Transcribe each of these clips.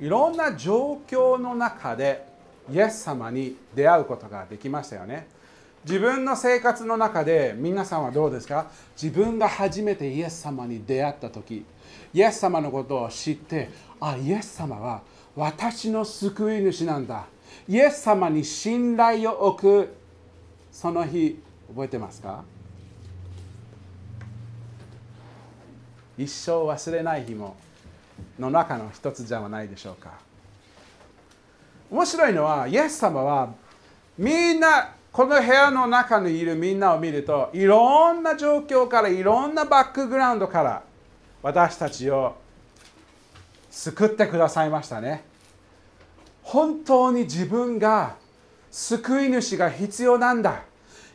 いろんな状況の中でイエス様に出会うことができましたよね。自分の生活の中で皆さんはどうですか？自分が初めてイエス様に出会った時イエス様のことを知ってあイエス様は私の救い主なんだ。イエス様に信頼を置くその日覚えてますか？一生忘れない日もの中の一つじゃないでしょうか。面白いのはイエス様はみんなこの部屋の中にいるみんなを見るといろんな状況からいろんなバックグラウンドから私たちを救ってくださいましたね。本当に自分が救い主が必要なんだ。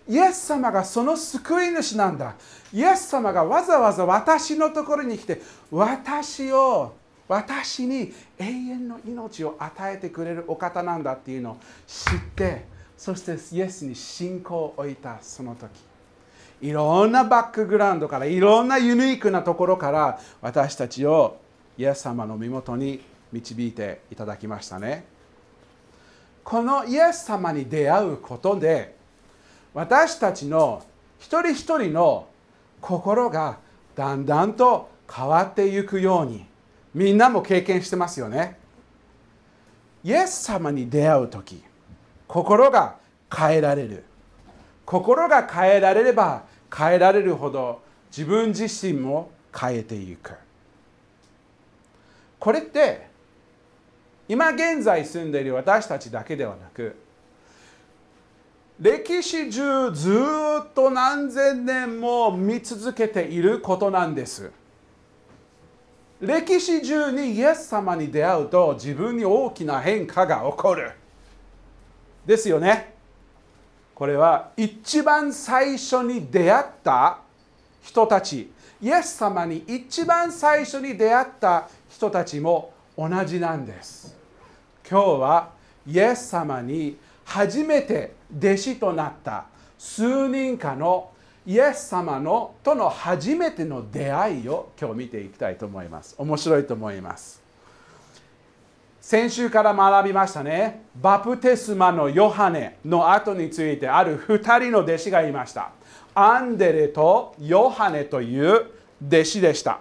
イエス様がその救い主なんだ。イエス様がわざわざ私のところに来て私を私に永遠の命を与えてくれるお方なんだっていうのを知ってそしてイエスに信仰を置いたその時。いろんなバックグラウンドからいろんなユニークなところから私たちをイエス様の身元に導いていただきましたね。このイエス様に出会うことで私たちの一人一人の心がだんだんと変わっていくようにみんなも経験してますよね。イエス様に出会う時心が変えられる。心が変えられれば変えられるほど自分自身も変えていく。これって今現在住んでいる私たちだけではなく歴史中ずっと何千年も見続けていることなんです。歴史中にイエス様に出会うと自分に大きな変化が起こる。ですよね。これは一番最初に出会った人たち。イエス様に一番最初に出会った人たちも同じなんです。今日はイエス様に初めて弟子となった数人かのイエス様のとの初めての出会いを今日見ていきたいと思います。面白いと思います。先週から学びましたね。バプテスマのヨハネの後についてある2人の弟子がいました。アンデレとヨハネという弟子でした。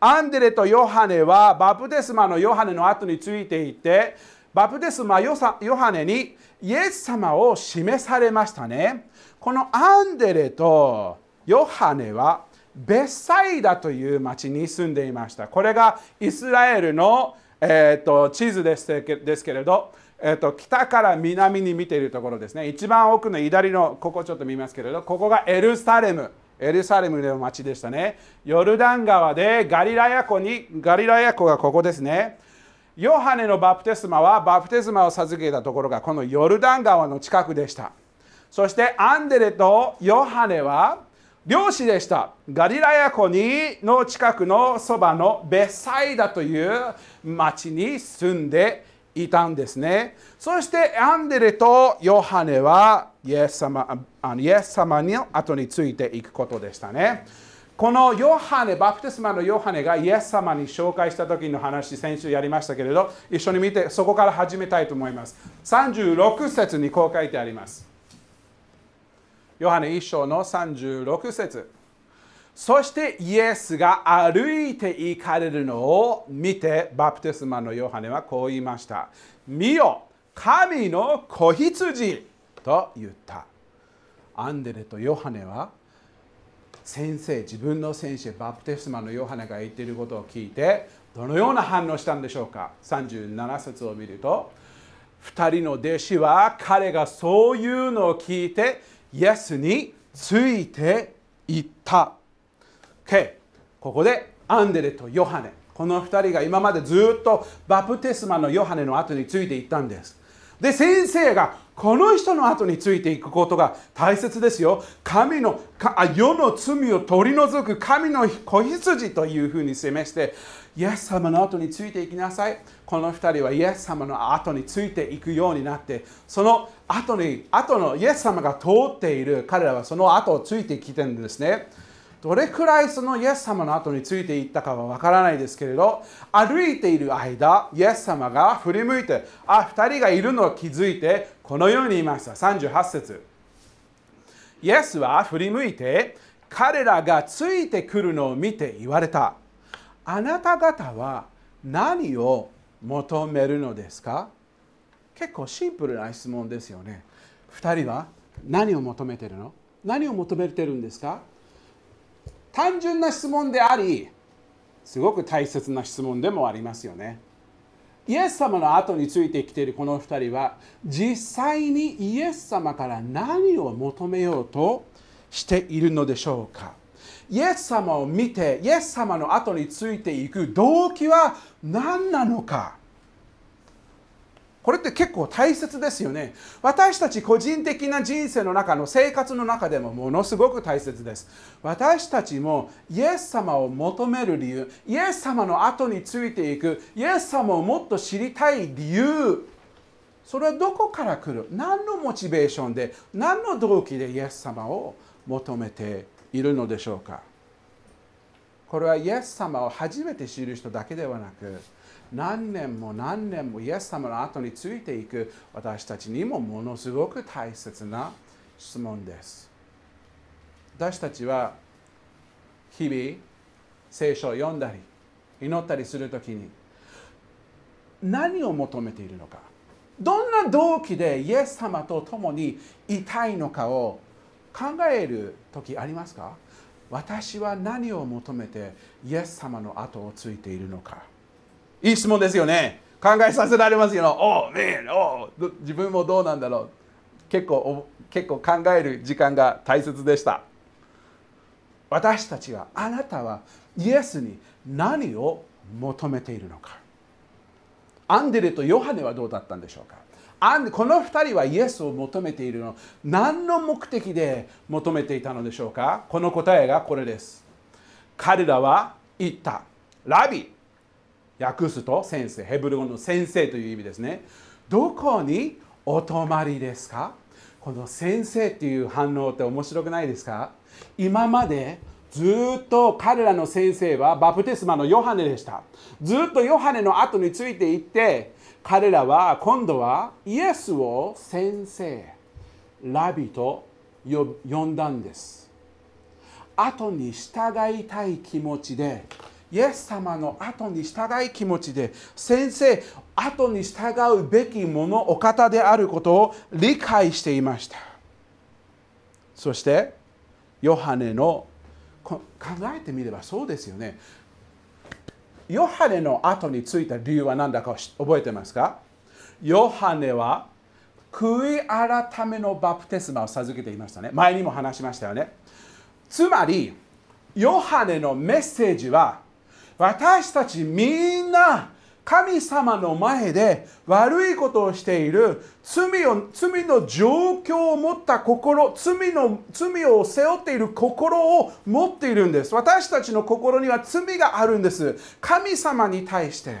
アンデレとヨハネはバプテスマのヨハネの後についていてバプテスマヨハネにイエス様を示されましたね。このアンデレとヨハネはベッサイダという町に住んでいました。これがイスラエルの、えーと、地図ですですけれど、えーと、北から南に見ているところですね。一番奥の左のここちょっと見ますけれどここがエルサレム。エルサレムの町でしたね。ヨルダン川でガリラヤ湖にガリラヤ湖がここですね。ヨハネのバプテスマはバプテスマを授けたところがこのヨルダン川の近くでした。そしてアンデレとヨハネは漁師でした。ガリラヤ湖にの近くのそばのベサイダという町に住んでいたんですね。そしてアンデレとヨハネはイエス様あのイエス様の後についていくことでしたね。このヨハネ、バプテスマのヨハネがイエス様に紹介した時の話、先週やりましたけれど、一緒に見て、そこから始めたいと思います。36節にこう書いてあります。ヨハネ1章の36節そしてイエスが歩いて行かれるのを見て、バプテスマのヨハネはこう言いました。見よ、神の子羊と言った。アンデレとヨハネは先生自分の先生バプテスマのヨハネが言っていることを聞いてどのような反応したんでしょうか？37節を見ると2人の弟子は彼がそういうのを聞いてイエスについていった、okay、ここでアンデレとヨハネ。この2人が今までずっとバプテスマのヨハネの後についていったんです。で先生がこの人の後についていくことが大切ですよ。神の世の罪を取り除く神の子羊というふうに示してイエス様の後についていきなさい。この2人はイエス様の後についていくようになってその後に後のイエス様が通っている彼らはその後をついてきてるんですね。どれくらいそのイエス様の後についていったかはわからないですけれど歩いている間イエス様が振り向いてあ2人がいるのを気づいてこのように言いました。38節。イエスは振り向いて彼らがついてくるのを見て言われた。あなた方は何を求めるのですか？結構シンプルな質問ですよね。2人は何を求めてるの？何を求めてるんですか？単純な質問でありすごく大切な質問でもありますよね。イエス様の後についてきているこの2人は実際にイエス様から何を求めようとしているのでしょうか。イエス様を見てイエス様の後についていく動機は何なのか。これって結構大切ですよね。私たち個人的な人生の中の生活の中でもものすごく大切です。私たちもイエス様を求める理由イエス様の後についていくイエス様をもっと知りたい理由それはどこから来る？何のモチベーションで何の動機でイエス様を求めているのでしょうか？これはイエス様を初めて知る人だけではなく何年も何年もイエス様の後についていく私たちにもものすごく大切な質問です。私たちは日々聖書を読んだり祈ったりするときに何を求めているのかどんな動機でイエス様と共にいたいのかを考える時ありますか？私は何を求めてイエス様の後をついているのか。いい質問ですよね。考えさせられますよ。おお、ねお自分もどうなんだろう。結構結構考える時間が大切でした。私たちはあなたはイエスに何を求めているのか。アンデレとヨハネはどうだったんでしょうか。この2人はイエスを求めているの。何の目的で求めていたのでしょうか。この答えがこれです。彼らは言った。ラビ訳すと先生ヘブル語の先生という意味ですね。どこにお泊まりですか？この先生っていう反応って面白くないですか？今までずっと彼らの先生はバプテスマのヨハネでした。ずっとヨハネの後についていって彼らは今度はイエスを先生ラビと呼んだんです。後に従いたい気持ちでイエス様の後に従い気持ちで先生後に従うべきものお方であることを理解していました。そしてヨハネの考えてみればそうですよね。ヨハネの後についた理由は何だか覚えてますか？ヨハネは悔い改めのバプテスマを授けていましたね。前にも話しましたよね。つまりヨハネのメッセージは私たちみんな神様の前で悪いことをしている罪を罪の状況を持った心罪の罪を背負っている心を持っているんです。私たちの心には罪があるんです。神様に対して。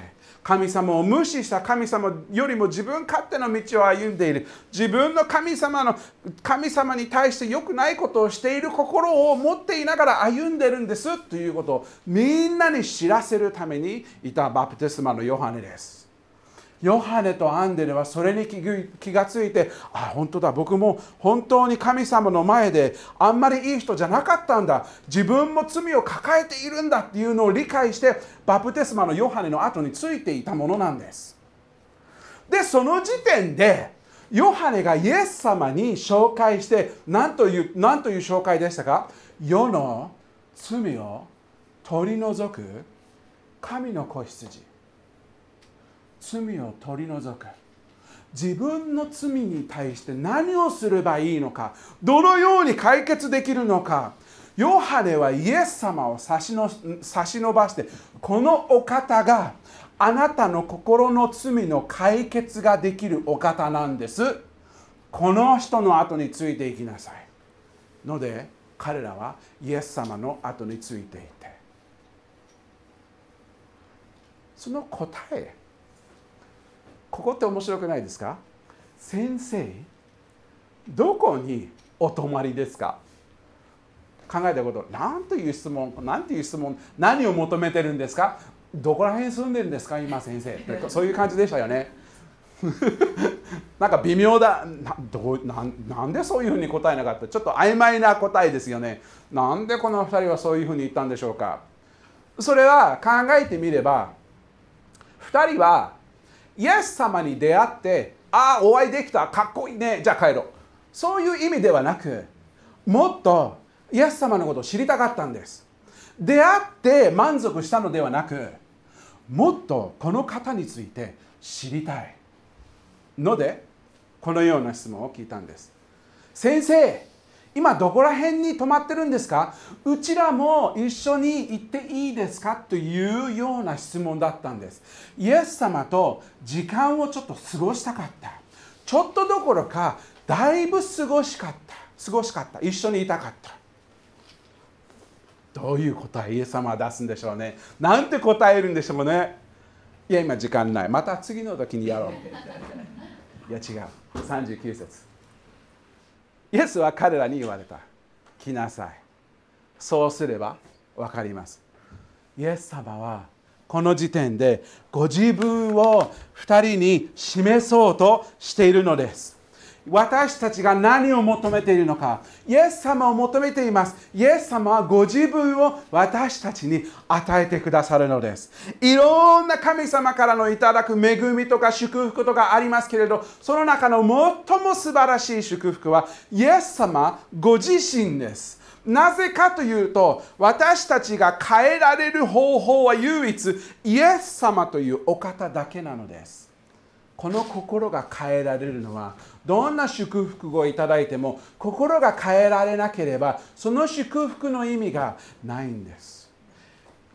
神様を無視した神様よりも自分勝手の道を歩んでいる。自分の神様の神様に対して良くないことをしている心を持っていながら歩んでるんですということをみんなに知らせるためにいたバプテスマのヨハネです。ヨハネとアンデレはそれに気がついてあ本当だ僕も本当に神様の前であんまりいい人じゃなかったんだ。自分も罪を抱えているんだっていうのを理解してバプテスマのヨハネの後についていたものなんです。でその時点でヨハネがイエス様に紹介して何という何という紹介でしたか？世の罪を取り除く神の子羊。罪を取り除く。自分の罪に対して何をすればいいのかどのように解決できるのかヨハネはイエス様を差しの差し伸ばしてこのお方があなたの心の罪の解決ができるお方なんです。この人の後についていきなさい。ので彼らはイエス様の後についていてその答えここって面白くないですか？先生どこにお泊まりですか？考えたこと何という質問何という質問何を求めてるんですか？どこら辺住んでるんですか？今先生そういう感じでしたよね。なんか微妙だ。などうななんでそういうふうに答えなかった？ちょっと曖昧な答えですよね。なんでこの2人はそういうふうに言ったんでしょうか？それは考えてみれば2人はイエス様に出会ってああお会いできたかっこいいねじゃあ帰ろう。そういう意味ではなくもっとイエス様のことを知りたかったんです。出会って満足したのではなくもっとこの方について知りたいのでこのような質問を聞いたんです。先生今どこら辺に泊まってるんですか？うちらも一緒に行っていいですか？というような質問だったんです。イエス様と時間をちょっと過ごしたかった。ちょっとどころかだいぶ過ごしかった。過ごしかった。一緒にいたかった。どういう答えイエス様は出すんでしょうね。なんて答えるんでしょうね。いや今時間ない。また次の時にやろう。いや違う。39節。イエスは彼らに言われた。来なさい。そうすれば分かります。イエス様はこの時点でご自分を2人に示そうとしているのです。私たちが何を求めているのか。イエス様を求めています。イエス様はご自分を私たちに与えてくださるのです。いろんな神様からのいただく恵みとか祝福とかありますけれどその中の最も素晴らしい祝福はイエス様ご自身です。なぜかというと私たちが変えられる方法は唯一イエス様というお方だけなのです。この心が変えられるのはどんな祝福をいただいても心が変えられなければその祝福の意味がないんです。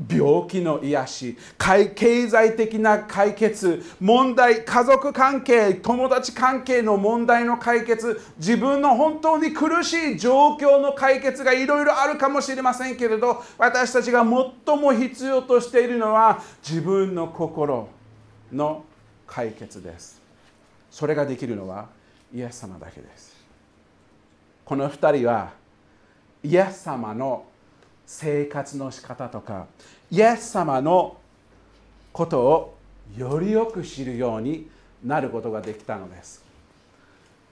病気の癒し経済的な解決問題家族関係友達関係の問題の解決自分の本当に苦しい状況の解決がいろいろあるかもしれませんけれど私たちが最も必要としているのは自分の心の解決です。それができるのはイエス様だけです。この2人はイエス様の生活の仕方とかイエス様のことをよりよく知るようになることができたのです。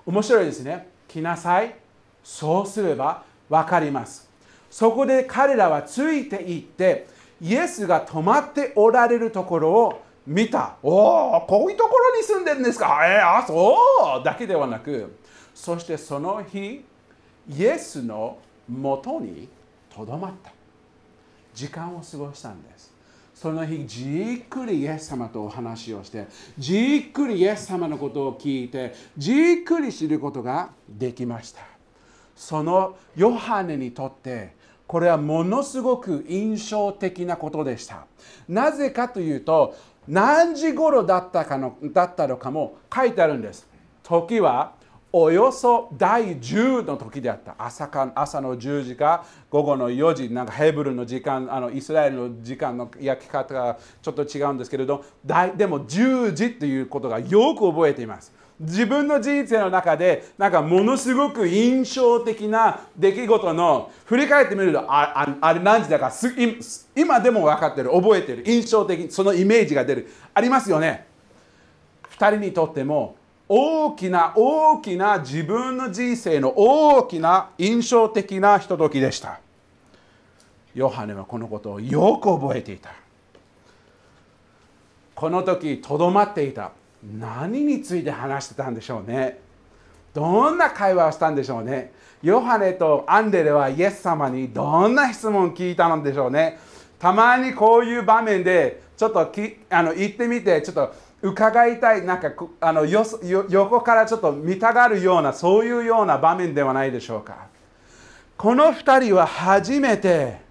面白いですね。来なさい。そうすれば分かります。そこで彼らはついていってイエスが泊まっておられるところを見た。おおこういうところに住んでるんですか。えー、あそう。だけではなくそしてその日イエスのもとにとどまった。時間を過ごしたんです。その日じっくりイエス様とお話をしてじっくりイエス様のことを聞いてじっくり知ることができました。そのヨハネにとってこれはものすごく印象的なことでした。なぜかというと何時頃だったかのだったのかも書いてあるんです。時はおよそ第10の時であった。朝か朝の10時か午後の4時なんかヘブルの時間あのイスラエルの時間の焼き方がちょっと違うんですけれどでも10時ということがよく覚えています。自分の人生の中でなんかものすごく印象的な出来事の振り返ってみるとあああれ何時だか今でも分かってる覚えてる印象的そのイメージが出るありますよね。2人にとっても大きな大きな自分の人生の大きな印象的なひとときでした。ヨハネはこのことをよく覚えていた。この時とどまっていた。何について話してたんでしょうね。どんな会話をしたんでしょうね。ヨハネとアンデレはイエス様にどんな質問を聞いたのでしょうね。たまにこういう場面でちょっときあの行ってみてちょっと伺いたいなんかあのよ横からちょっと見たがるようなそういうような場面ではないでしょうか。この2人は初めて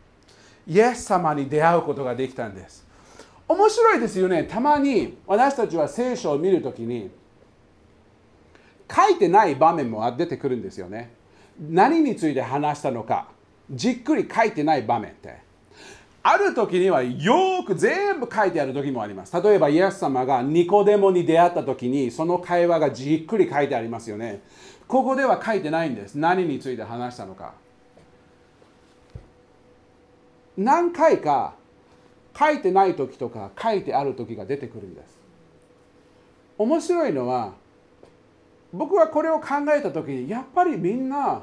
イエス様に出会うことができたんです。面白いですよね。たまに私たちは聖書を見るときに書いてない場面も出てくるんですよね。何について話したのか。じっくり書いてない場面って。ある時にはよく全部書いてある時もあります。例えばイエス様がニコデモに出会った時にその会話がじっくり書いてありますよね。ここでは書いてないんです。何について話したのか。何回か書いてない時とか書いてある時が出てくるんです面白いのは僕はこれを考えた時にやっぱりみんな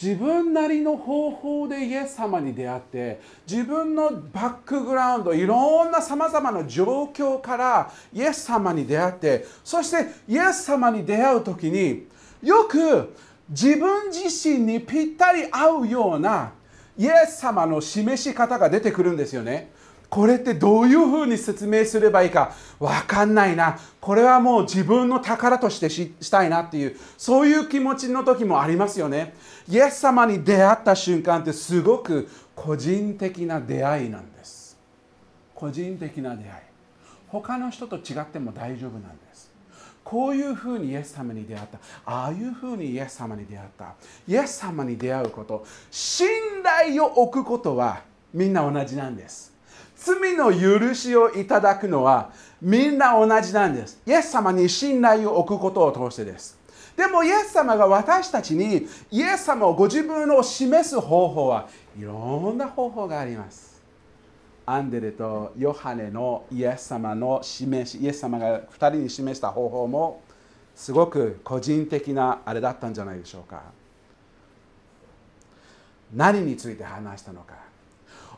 自分なりの方法でイエス様に出会って自分のバックグラウンドいろんなさまざまな状況からイエス様に出会ってそしてイエス様に出会う時によく自分自身にぴったり合うようなイエス様の示し方が出てくるんですよね。これってどういうふうに説明すればいいか？分かんないな。これはもう自分の宝としてしたいなっていうそういう気持ちの時もありますよね。イエス様に出会った瞬間ってすごく個人的な出会いなんです。個人的な出会い。他の人と違っても大丈夫なんです。こういうふうにイエス様に出会った。ああいうふうにイエス様に出会った。イエス様に出会うこと。信頼を置くことはみんな同じなんです。罪の許しをいただくのはみんな同じなんです。イエス様に信頼を置くことを通してです。でもイエス様が私たちにイエス様をご自分を示す方法はいろんな方法があります。アンデレとヨハネのイエス様の示し、イエス様が2人に示した方法もすごく個人的なあれだったんじゃないでしょうか。何について話したのか。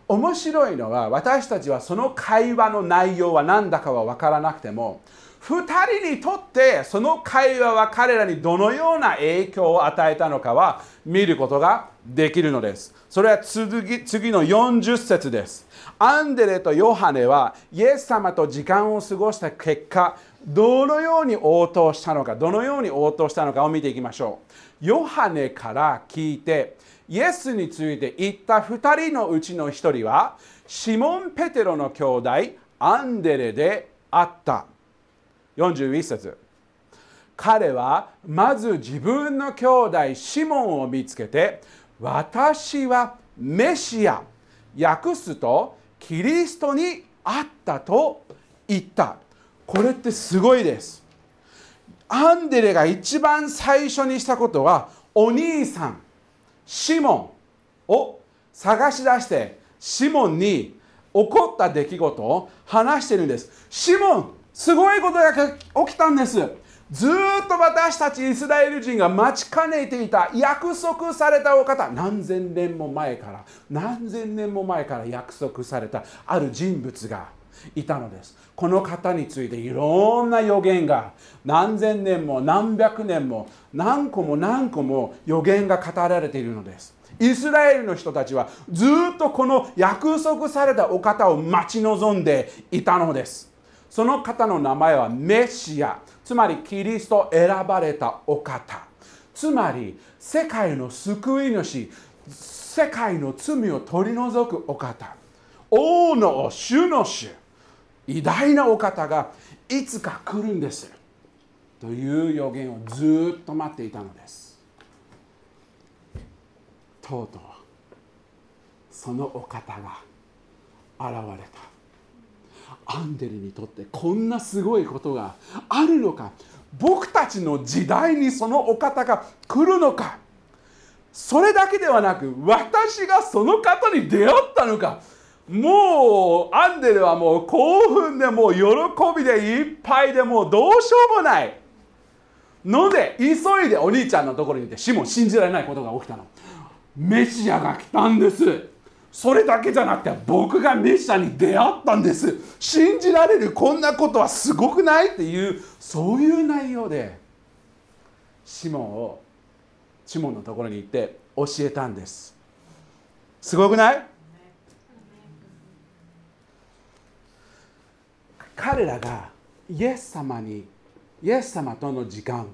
面白いのは私たちはその会話の内容は何だかは分からなくても2人にとってその会話は彼らにどのような影響を与えたのかは見ることができるのです。それは次次の40節です。アンデレとヨハネはイエス様と時間を過ごした結果どのように応答したのかどのように応答したのかを見ていきましょう。ヨハネから聞いてイエスについて言った2人のうちの1人はシモン・ペテロの兄弟アンデレであった。41節。彼はまず自分の兄弟シモンを見つけて私はメシア訳すとキリストにあったと言った。これってすごいです。アンデレが一番最初にしたことはお兄さん。シモンを探し出してシモンに起こった出来事を話してるんです。シモンすごいことが起きたんです。ずっと私たちイスラエル人が待ちかねていた約束されたお方。何千年も前から何千年も前から約束されたある人物がいたのです。この方についていろんな予言が。何千年も何百年も何個も何個も予言が語られているのです。イスラエルの人たちはずっとこの約束されたお方を待ち望んでいたのです。その方の名前はメシア。つまりキリスト選ばれたお方。つまり世界の救い主。世界の罪を取り除くお方。王の主の主。偉大なお方がいつか来るんです。という予言をずっと待っていたのです。とうとうそのお方が現れた。アンデルにとってこんなすごいことがあるのか。僕たちの時代にそのお方が来るのか。それだけではなく私がその方に出会ったのか。もうアンデルはもう興奮でもう喜びでいっぱいでもうどうしようもない。ので急いでお兄ちゃんのところに行って死も信じられないことが起きたの。メシアが来たんです。それだけじゃなくて僕がメシアに出会ったんです。信じられるこんなことはすごくないっていうそういう内容でシモンをシモンのところに行って教えたんです。すごくない？彼らがイエス様にイエス様との時間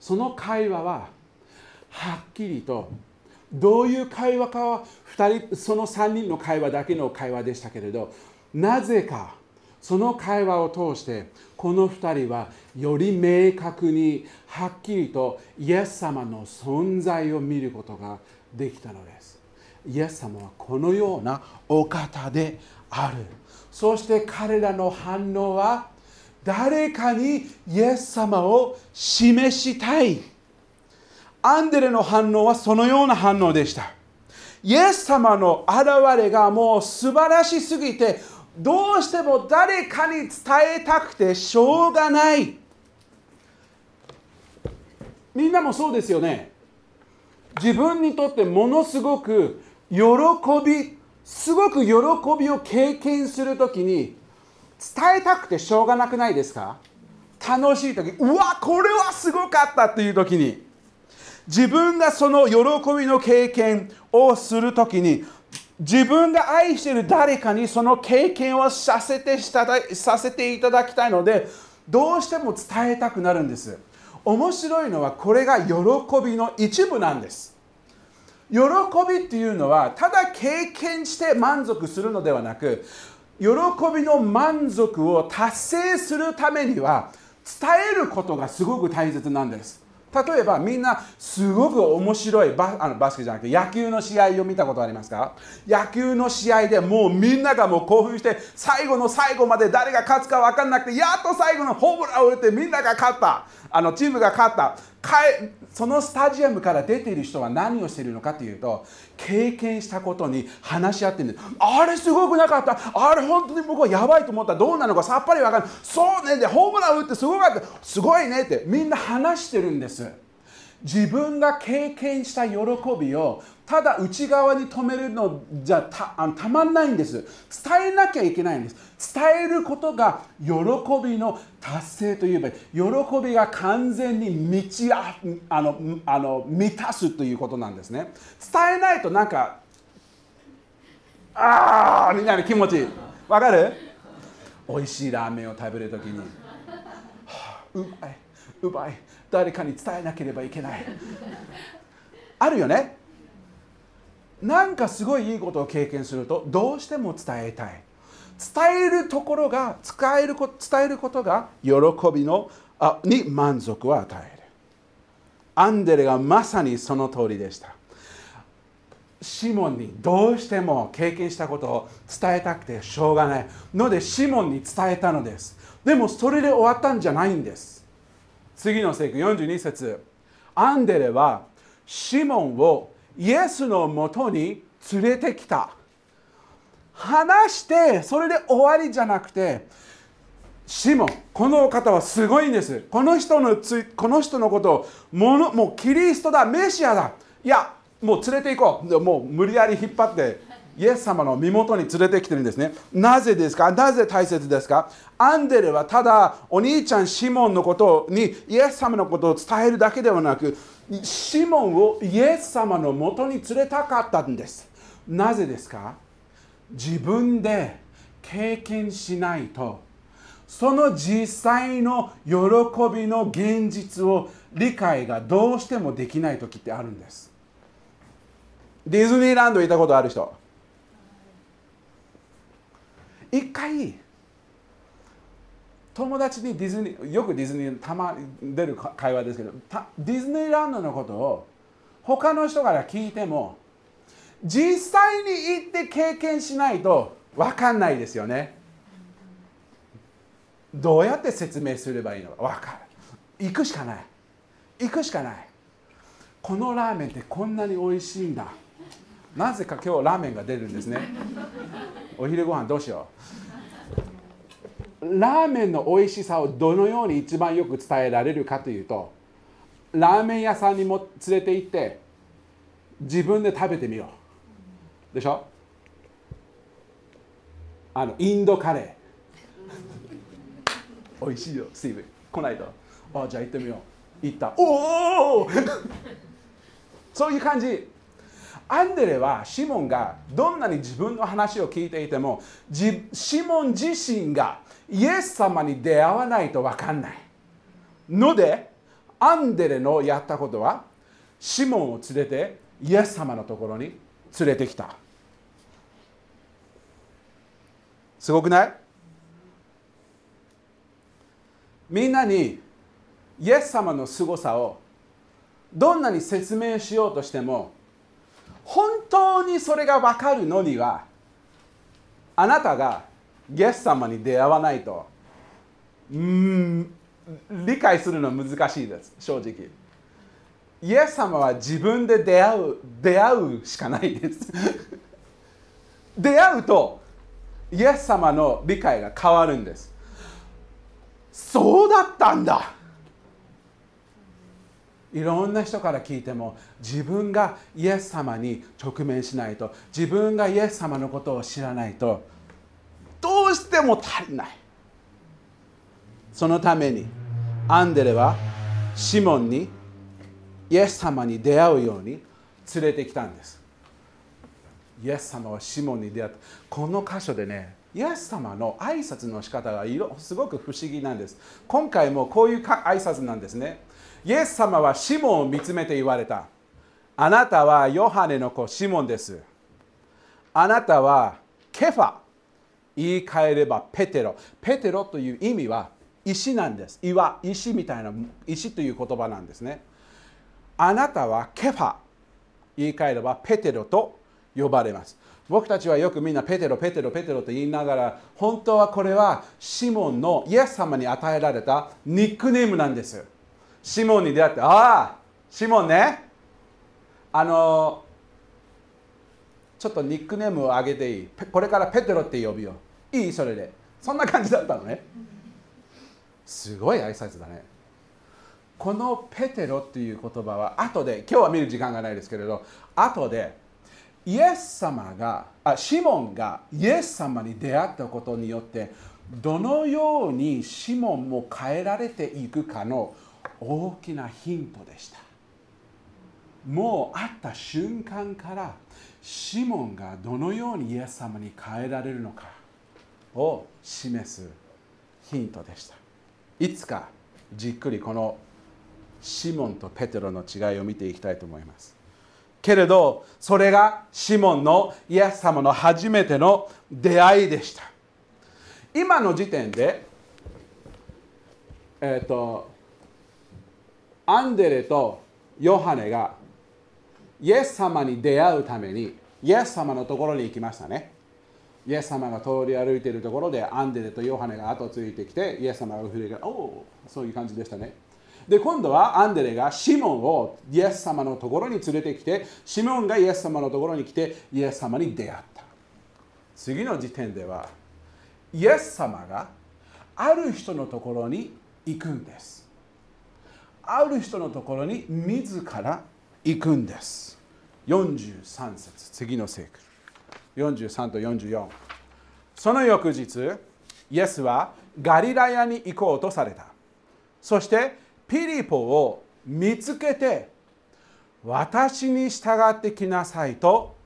その会話ははっきりとどういう会話かは2人その3人の会話だけの会話でしたけれどなぜかその会話を通してこの2人はより明確にはっきりとイエス様の存在を見ることができたのです。イエス様はこのようなお方である。そして彼らの反応は誰かにイエス様を示したい。アンデレの反応はそのような反応でした。イエス様の現れがもう素晴らしすぎてどうしても誰かに伝えたくてしょうがない。みんなもそうですよね。自分にとってものすごく喜びすごく喜びを経験するときに伝えたくてしょうがなくないですか？楽しい時うわこれはすごかったっていう時に自分がその喜びの経験をする時に自分が愛している誰かにその経験をさせてしたさせていただきたいのでどうしても伝えたくなるんです。面白いのはこれが喜びの一部なんです。喜びっていうのはただ経験して満足するのではなく喜びの満足を達成するためには伝えることがすごく大切なんです。例えばみんなすごく面白いバあのバスケじゃなくて野球の試合を見たことありますか？野球の試合でもうみんながもう興奮して最後の最後まで誰が勝つか分かんなくてやっと最後のホームランを打ってみんなが勝った。あのチームが勝った。そのスタジアムから出ている人は何をしているのかというと経験したことに話し合ってる。んですあれすごくなかった。あれ本当に僕はやばいと思った。どうなのかさっぱり分かんない。そうね。でホームラン打ってすごかった。すごいねってみんな話してるんです。自分が経験した喜びをただ内側に止めるのじゃたたまんないんです。伝えなきゃいけないんです。伝えることが喜びの達成といえば喜びが完全に満ちああのあの満たすということなんですね。伝えないとなんかああみたいな気持ちわかる？美味しいラーメンを食べるときに、はあ、うまい。うまい。誰かに伝えなければいけない。あるよね。なんかすごいいいことを経験するとどうしても伝えたい。伝えるところが使えるこ伝えることが喜びのあに満足を与える。アンデレがまさにその通りでした。シモンにどうしても経験したことを伝えたくてしょうがないのでシモンに伝えたのです。でもそれで終わったんじゃないんです。次の聖句42節。アンデレはシモンをイエスのもとに連れてきた。話してそれで終わりじゃなくてシモンこの方はすごいんです。この人のつこの人のことをものもうキリストだメシアだ。いやもう連れて行こう。もう無理やり引っ張ってイエス様の身元に連れてきてるんですね。なぜですか？なぜ大切ですか？アンデレはただお兄ちゃんシモンのことにイエス様のことを伝えるだけではなくシモンをイエス様のもとに連れたかったんです。なぜですか？自分で経験しないとその実際の喜びの現実を理解がどうしてもできない時ってあるんです。ディズニーランド行ったことある人？一回友達にディズニーよくディズニーたま出る会話ですけどディズニーランドのことを他の人から聞いても実際に行って経験しないと分かんないですよね。どうやって説明すればいいのか分かる。行くしかない。行くしかない。このラーメンってこんなに美味しいんだ。なぜか今日ラーメンが出るんですね。お昼ご飯どうしよう。ラーメンの美味しさをどのように一番よく伝えられるかというとラーメン屋さんにも連れて行って自分で食べてみよう。でしょ？あのインドカレー。美味しいよスティーブ来ないと。あじゃあ行ってみよう。行った。おお そういう感じ。アンデレはシモンがどんなに自分の話を聞いていてもシモン自身がイエス様に出会わないと分かんない。のでアンデレのやったことはシモンを連れてイエス様のところに連れてきた。すごくない？みんなにイエス様の凄さをどんなに説明しようとしても本当にそれが分かるのにはあなたがイエス様に出会わないとうん理解するの難しいです正直。イエス様は自分で出会う出会うしかないです。出会うとイエス様の理解が変わるんです。そうだったんだ。いろんな人から聞いても自分がイエス様に直面しないと自分がイエス様のことを知らないとどうしても足りない。そのためにアンデレはシモンにイエス様に出会うように連れてきたんです。イエス様はシモンに出会った。この箇所でねイエス様の挨拶の仕方がすごく不思議なんです。今回もこういう挨拶なんですね。イエス様はシモンを見つめて言われた。あなたはヨハネの子シモンです。あなたはケファ。言い換えればペテロ。ペテロという意味は石なんです。岩石みたいな石という言葉なんですね。あなたはケファ。言い換えればペテロと呼ばれます。僕たちはよくみんなペテロペテロペテロと言いながら本当はこれはシモンのイエス様に与えられたニックネームなんです。シモンに出会ってああシモンね。あのちょっとニックネームをあげていい。これからペテロって呼ぶよ。いい？それで。そんな感じだったのね。すごい挨拶だね。このペテロっていう言葉は後で今日は見る時間がないですけれど後でイエス様があシモンがイエス様に出会ったことによってどのようにシモンも変えられていくかの大きなヒントでした。もう会った瞬間からシモンがどのようにイエス様に変えられるのかを示すヒントでした。いつかじっくりこのシモンとペテロの違いを見ていきたいと思います。けれどそれがシモンのイエス様の初めての出会いでした。今の時点でえっ、ー、とアンデレとヨハネがイエス様に出会うためにイエス様のところに行きましたね。イエス様が通り歩いているところでアンデレとヨハネが後ついてきてイエス様が触れがおおそういう感じでしたね。で今度はアンデレがシモンをイエス様のところに連れてきてシモンがイエス様のところに来てイエス様に出会った。次の時点ではイエス様がある人のところに行くんです。ある人のところに自ら行くんです。43節次の聖句。43と44その翌日イエスはガリラヤに行こうとされた。そしてピリポを見つけて私に従ってきなさいと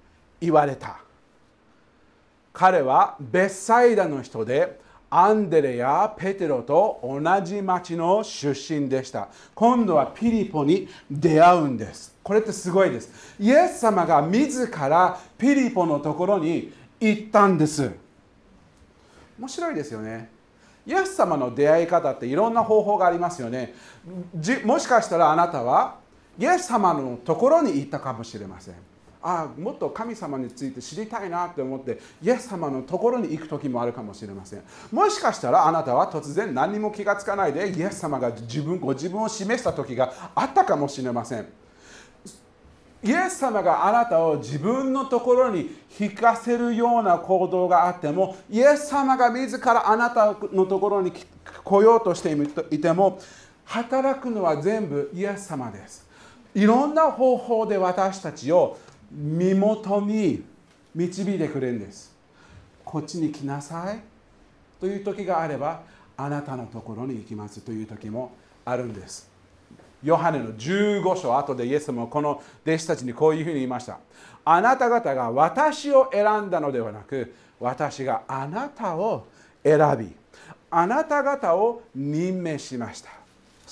言われた。彼はベッサイダの人でアンデレやペテロと同じ町の出身でした。今度はピリポに出会うんです。これってすごいです。イエス様が自らピリポのところに行ったんです。面白いですよね。イエス様の出会い方っていろんな方法がありますよね。もしかしたらあなたはイエス様のところに行ったかもしれません。あもっと神様について知りたいなって思ってイエス様のところに行く時もあるかもしれません。もしかしたらあなたは突然何も気がつかないでイエス様が自分ご自分を示した時があったかもしれません。イエス様があなたを自分のところに引かせるような行動があってもイエス様が自らあなたのところに来ようとしていても働くのは全部イエス様です。いろんな方法で私たちを身元に導いてくれるんです。こっちに来なさい。という時があればあなたのところに行きますという時もあるんです。ヨハネの15章後でイエスもこの弟子たちにこういうふうに言いました。あなた方が私を選んだのではなく私があなたを選びあなた方を任命しました。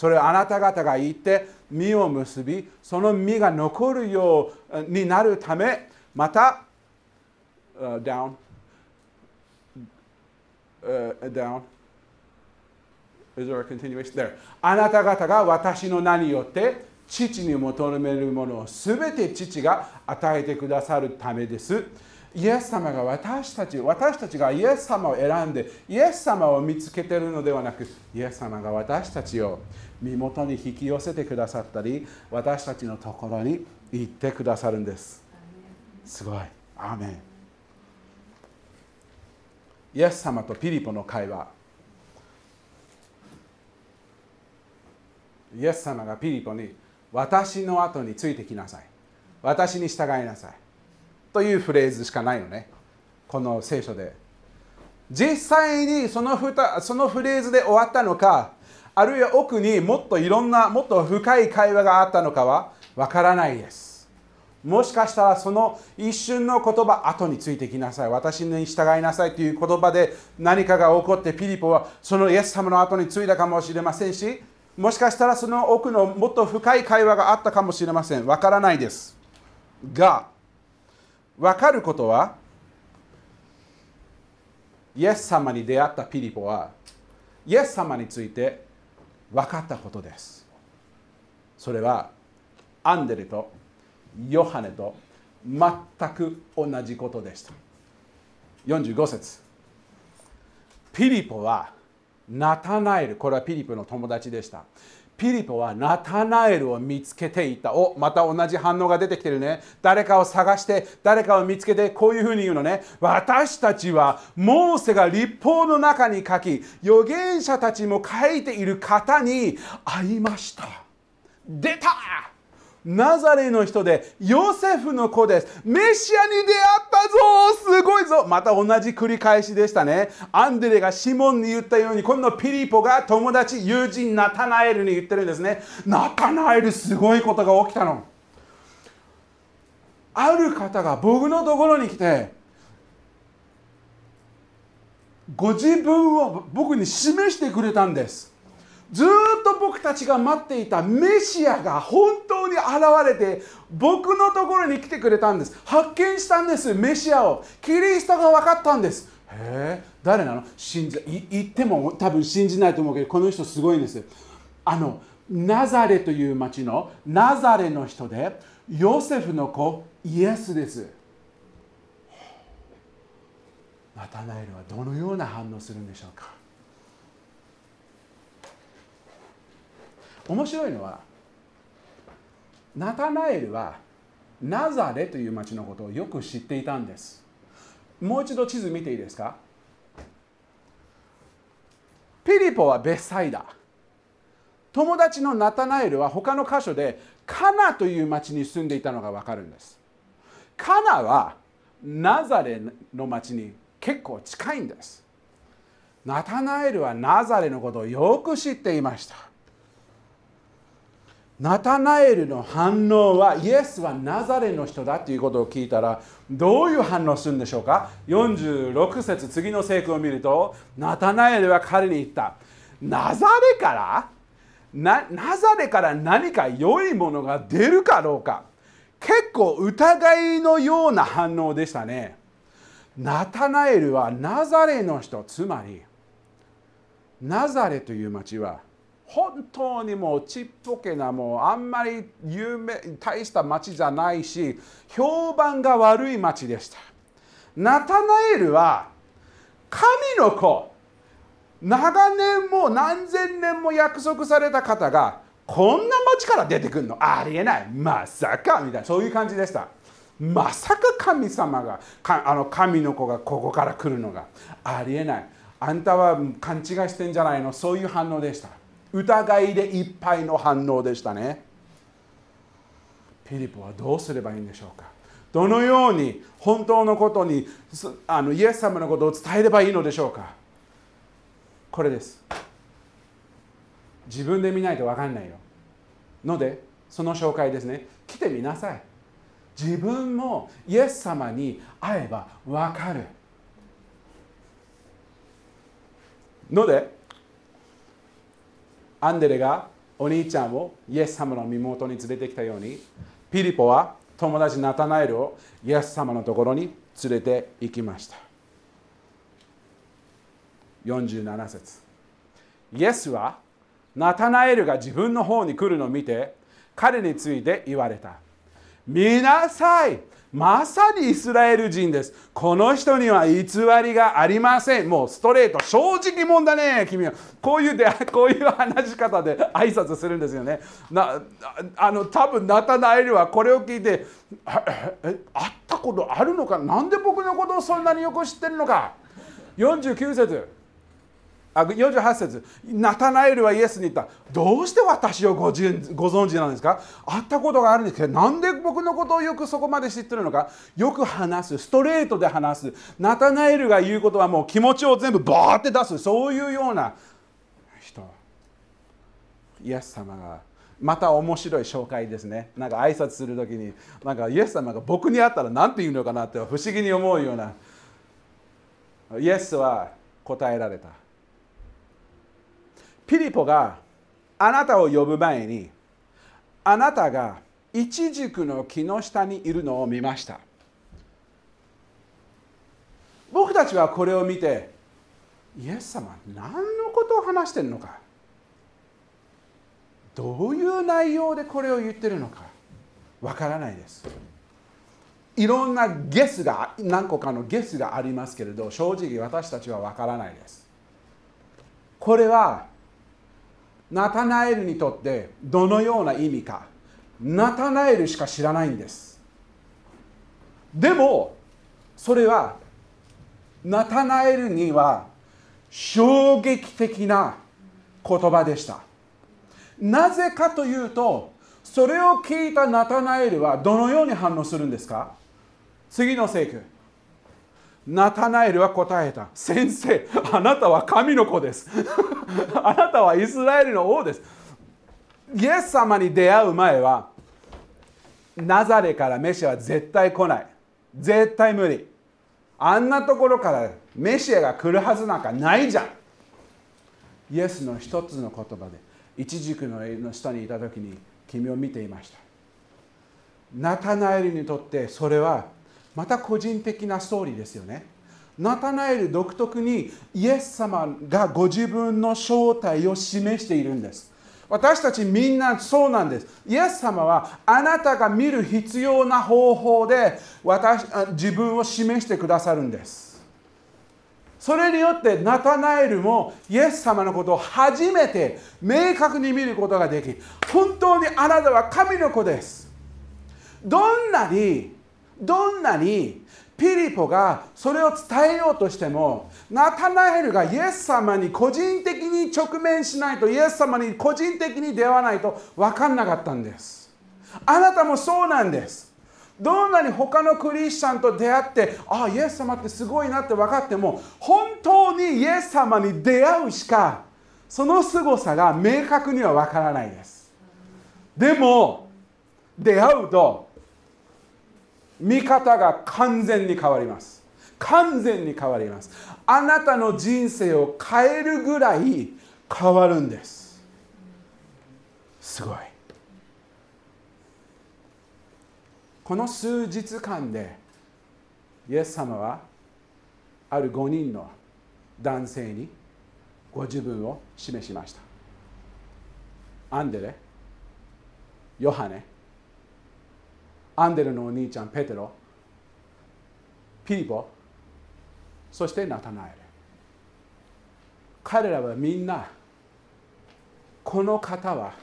それをあなた方が言って実を結びその実が残るようになるためまた、uh, down uh, down. Is there a continuation? There. あなた方が私の名によって父に求めるものをすべて父が与えてくださるためです。イエス様が私たち、私たちがイエス様を選んで、イエス様を見つけているのではなく、イエス様が私たちを身元に引き寄せてくださったり、私たちのところに行ってくださるんです。すごい。アーメン。イエス様とピリポの会話イエス様がピリポに私の後についてきなさい私に従いなさいというフレーズしかないのね。この聖書で。実際にそのふたそのフレーズで終わったのかあるいは奥にもっといろんなもっと深い会話があったのかはわからないです。もしかしたらその一瞬の言葉後についてきなさい。私に従いなさいという言葉で何かが起こってピリポはそのイエス様の後についたかもしれませんしもしかしたらその奥のもっと深い会話があったかもしれません。わからないです。がわかることはイエス様に出会ったピリポはイエス様について分かったことです。それはアンデレとヨハネと全く同じことでした。45節。ピリポはナタナエルこれはピリポの友達でした。ピリポはナタナエルを見つけていた。おまた同じ反応が出てきてるね。誰かを探して誰かを見つけてこういうふうに言うのね。私たちはモーセが立法の中に書き預言者たちも書いている方に会いました。出た！ナザレの人でヨセフの子です。メシアに出会ったぞすごいぞ。また同じ繰り返しでしたね。アンデレがシモンに言ったように今度ピリポが友達友人ナタナエルに言ってるんですね。ナタナエルすごいことが起きたの。ある方が僕のところに来てご自分を僕に示してくれたんです。ずっと僕たちが待っていたメシアが本当に現れて僕のところに来てくれたんです。発見したんですメシアを。キリストが分かったんです。へえ誰なの？信じい言っても多分信じないと思うけどこの人すごいんです。あのナザレという町のナザレの人でヨセフの子イエスです。ナタナエルはどのような反応するんでしょうか？面白いのはナタナエルはナザレという町のことをよく知っていたんです。もう一度地図見ていいですか？ピリポはベサイダ友達のナタナエルは他の箇所でカナという町に住んでいたのが分かるんです。カナはナザレの町に結構近いんです。ナタナエルはナザレのことをよく知っていました。ナタナエルの反応はイエスはナザレの人だということを聞いたらどういう反応するんでしょうか？46節次の聖句を見るとナタナエルは彼に言った。ナザレからナザレから何か良いものが出るかどうか。結構疑いのような反応でしたね。ナタナエルはナザレの人つまりナザレという町は本当にもうちっぽけなもうあんまり有名大した町じゃないし評判が悪い町でした。ナタナエルは神の子長年も何千年も約束された方がこんな町から出てくるのありえない。まさかみたいなそういう感じでした。まさか神様がかあの神の子がここから来るのがありえない。あんたは勘違いしてんじゃないの？そういう反応でした。疑いでいっぱいの反応でしたね。ピリポはどうすればいいんでしょうか。どのように本当のことにあのイエス様のことを伝えればいいのでしょうか。これです。自分で見ないと分かんないよ。のでその紹介ですね。来てみなさい。自分もイエス様に会えば分かる。のでアンデレがお兄ちゃんをイエス様の身元に連れてきたようにピリポは友達ナタナエルをイエス様のところに連れて行きました47節イエスはナタナエルが自分の方に来るのを見て彼について言われた見なさいまさにイスラエル人です。この人には偽りがありません。もうストレート、正直もんだね、君は。こういうでこういう話し方で挨拶するんですよね。なあの多分ナタナエルはこれを聞いて、会ったことあるのか？なんで僕のことをそんなによく知ってるのか？49節あ48節。ナタナエルはイエスに言った。どうして私をごご存知なんですか？会ったことがあるんですけどなんで僕のことをよくそこまで知ってるのか？よく話す。ストレートで話す。ナタナエルが言うことはもう気持ちを全部バーって出す。そういうような人。イエス様がまた面白い紹介ですね。なんか挨拶する時になんかイエス様が僕に会ったら何て言うのかなって不思議に思うような。イエスは答えられた。ピリポがあなたを呼ぶ前にあなたがイチジクの木の下にいるのを見ました。僕たちはこれを見てイエス様何のことを話してるのか。どういう内容でこれを言ってるのか。わからないです。いろんなゲスが何個かのゲスがありますけれど正直私たちはわからないです。これはナタナエルにとってどのような意味か。ナタナエルしか知らないんです。でもそれはナタナエルには衝撃的な言葉でした。なぜかというとそれを聞いたナタナエルはどのように反応するんですか？次の聖句。ナタナエルは答えた。先生あなたは神の子です。あなたはイスラエルの王です。イエス様に出会う前はナザレからメシアは絶対来ない。絶対無理。あんなところからメシアが来るはずなんかないじゃん。イエスの一つの言葉で一軸の下にいた時に君を見ていました。ナタナエルにとってそれはまた個人的なストーリーですよね。ナタナエル独特にイエス様がご自分の正体を示しているんです。私たちみんなそうなんです。イエス様はあなたが見る必要な方法で私自分を示してくださるんです。それによってナタナエルもイエス様のことを初めて明確に見ることができ本当にあなたは神の子です。どんなにどんなにピリポがそれを伝えようとしてもナタナエルがイエス様に個人的に直面しないとイエス様に個人的に出会わないと分かんなかったんです。あなたもそうなんです。どんなに他のクリスチャンと出会ってああイエス様ってすごいなって分かっても本当にイエス様に出会うしかその凄さが明確には分からないです。でも出会うと見方が完全に変わります。完全に変わります。あなたの人生を変えるぐらい変わるんです。すごい。この数日間でイエス様はある5人の男性にご自分を示しました。アンデレヨハネアンデルのお兄ちゃんペテロピリポそしてナタナエル。彼らはみんなこの方は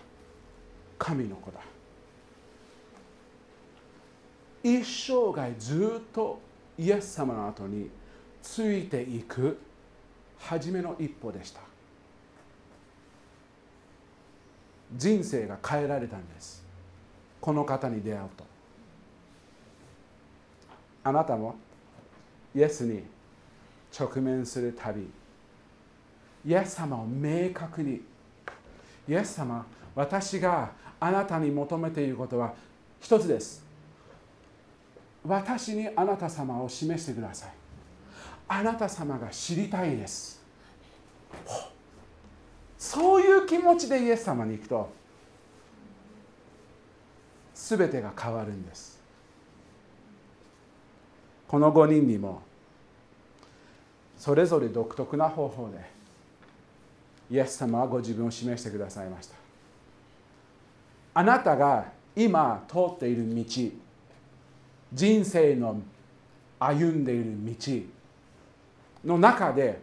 神の子だ。一生涯ずっとイエス様の後についていく初めの一歩でした。人生が変えられたんです。この方に出会うと。あなたもイエスに直面するたびイエス様を明確に。イエス様私があなたに求めていることは一つです。私にあなた様を示してください。あなた様が知りたいです。そういう気持ちでイエス様に行くと全てが変わるんです。この5人にもそれぞれ独特な方法でイエス様はご自分を示してくださいました。あなたが今通っている道人生の歩んでいる道の中で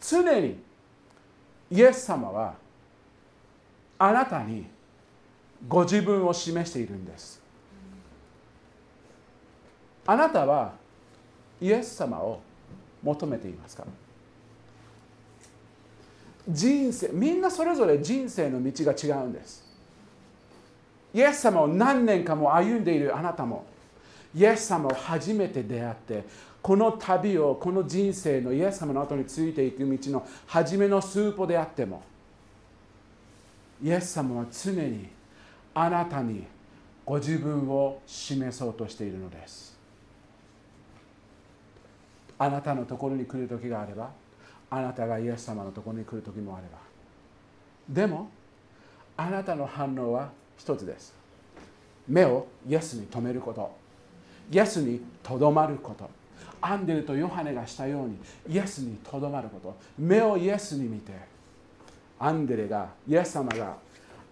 常にイエス様はあなたにご自分を示しているんです。あなたはイエス様を求めていますか？人生みんなそれぞれ人生の道が違うんです。イエス様を何年かも歩んでいるあなたもイエス様を初めて出会ってこの旅をこの人生のイエス様の後についていく道の初めの数歩であってもイエス様は常にあなたにご自分を示そうとしているのです。あなたのところに来る時があればあなたがイエス様のところに来る時もあれば。でもあなたの反応は一つです。目をイエスに留めること。イエスにとどまること。アンデルとヨハネがしたようにイエスにとどまること。目をイエスに見てアンデレがイエス様が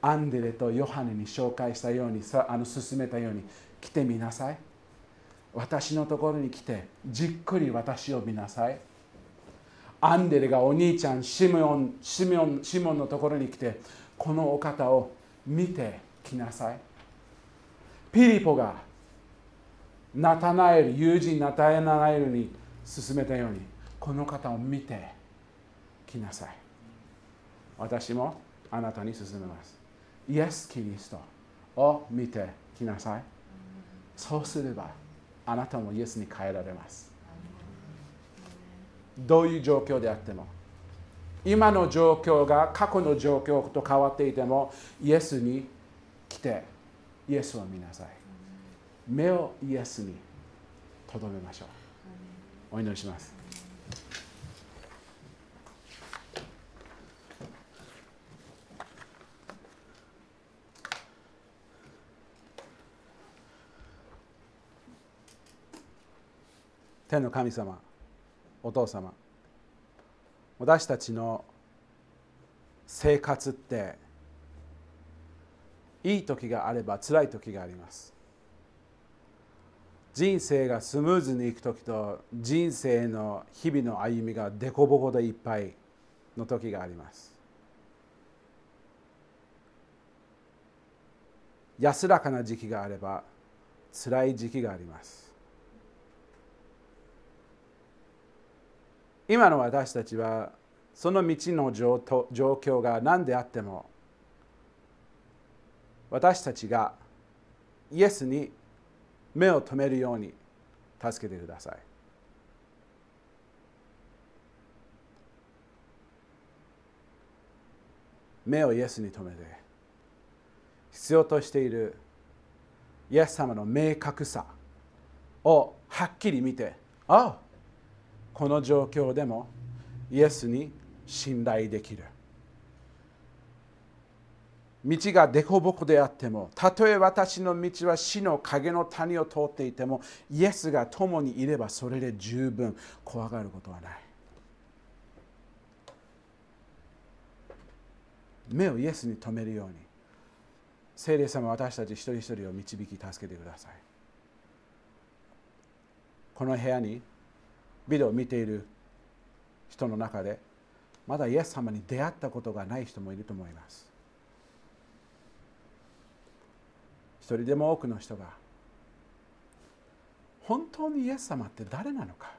アンデレとヨハネに紹介したようにあの進めたように来てみなさい。私のところに来てじっくり私を見なさい。アンデレがお兄ちゃんシモンシモンシモンのところに来てこのお方を見てきなさい。ピリポがナタナエル友人ナタナエルに進めたようにこの方を見てきなさい。私もあなたに進めます。イエス・キリストを見てきなさい。そうすればあなたもイエスに変えられます。どういう状況であっても今の状況が過去の状況と変わっていてもイエスに来てイエスを見なさい。目をイエスにとどめましょう。お祈りします。天の神様お父様。私たちの生活っていい時があれば辛い時があります。人生がスムーズにいく時と人生の日々の歩みが凸凹でいっぱいの時があります。安らかな時期があれば辛い時期があります。今の私たちはその道の状況が何であっても私たちがイエスに目を留めるように助けてください。目をイエスに留めて必要としているイエス様の明確さをはっきり見てああこの状況でもイエスに信頼できる。道が凸凹であってもたとえ私の道は死の影の谷を通っていてもイエスが共にいればそれで十分怖がることはない。目をイエスに留めるように聖霊様私たち一人一人を導き助けてください。この部屋にビデオを見ている人の中でまだイエス様に出会ったことがない人もいると思います。一人でも多くの人が本当にイエス様って誰なのか。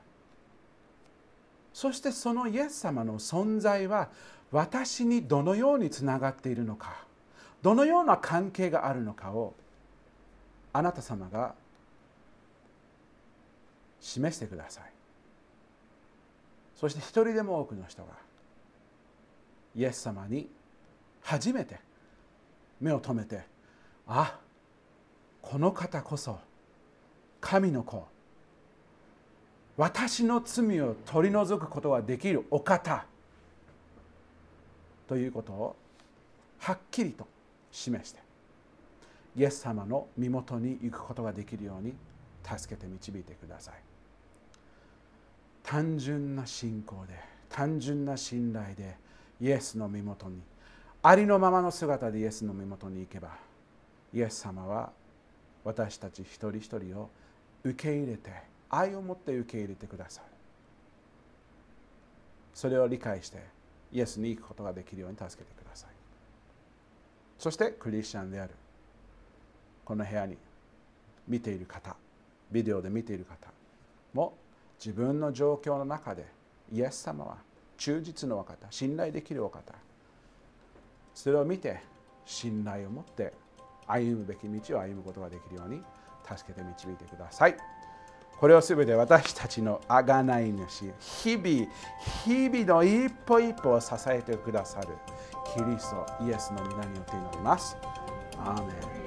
そしてそのイエス様の存在は私にどのようにつながっているのか。どのような関係があるのかをあなた様が示してください。そして一人でも多くの人がイエス様に初めて目を留めてあこの方こそ神の子私の罪を取り除くことができるお方ということをはっきりと示してイエス様の身元に行くことができるように助けて導いてください。単純な信仰で単純な信頼でイエスの身元にありのままの姿でイエスの身元に行けばイエス様は私たち一人一人を受け入れて愛を持って受け入れてくださいそれを理解してイエスに行くことができるように助けてください。そしてクリスチャンであるこの部屋に見ている方ビデオで見ている方も自分の状況の中でイエス様は忠実のお方信頼できるお方それを見て信頼を持って歩むべき道を歩むことができるように助けて導いてください。これをすべて私たちのあがない主日々日々の一歩一歩を支えてくださるキリストイエスの皆によって祈ります。アーメン。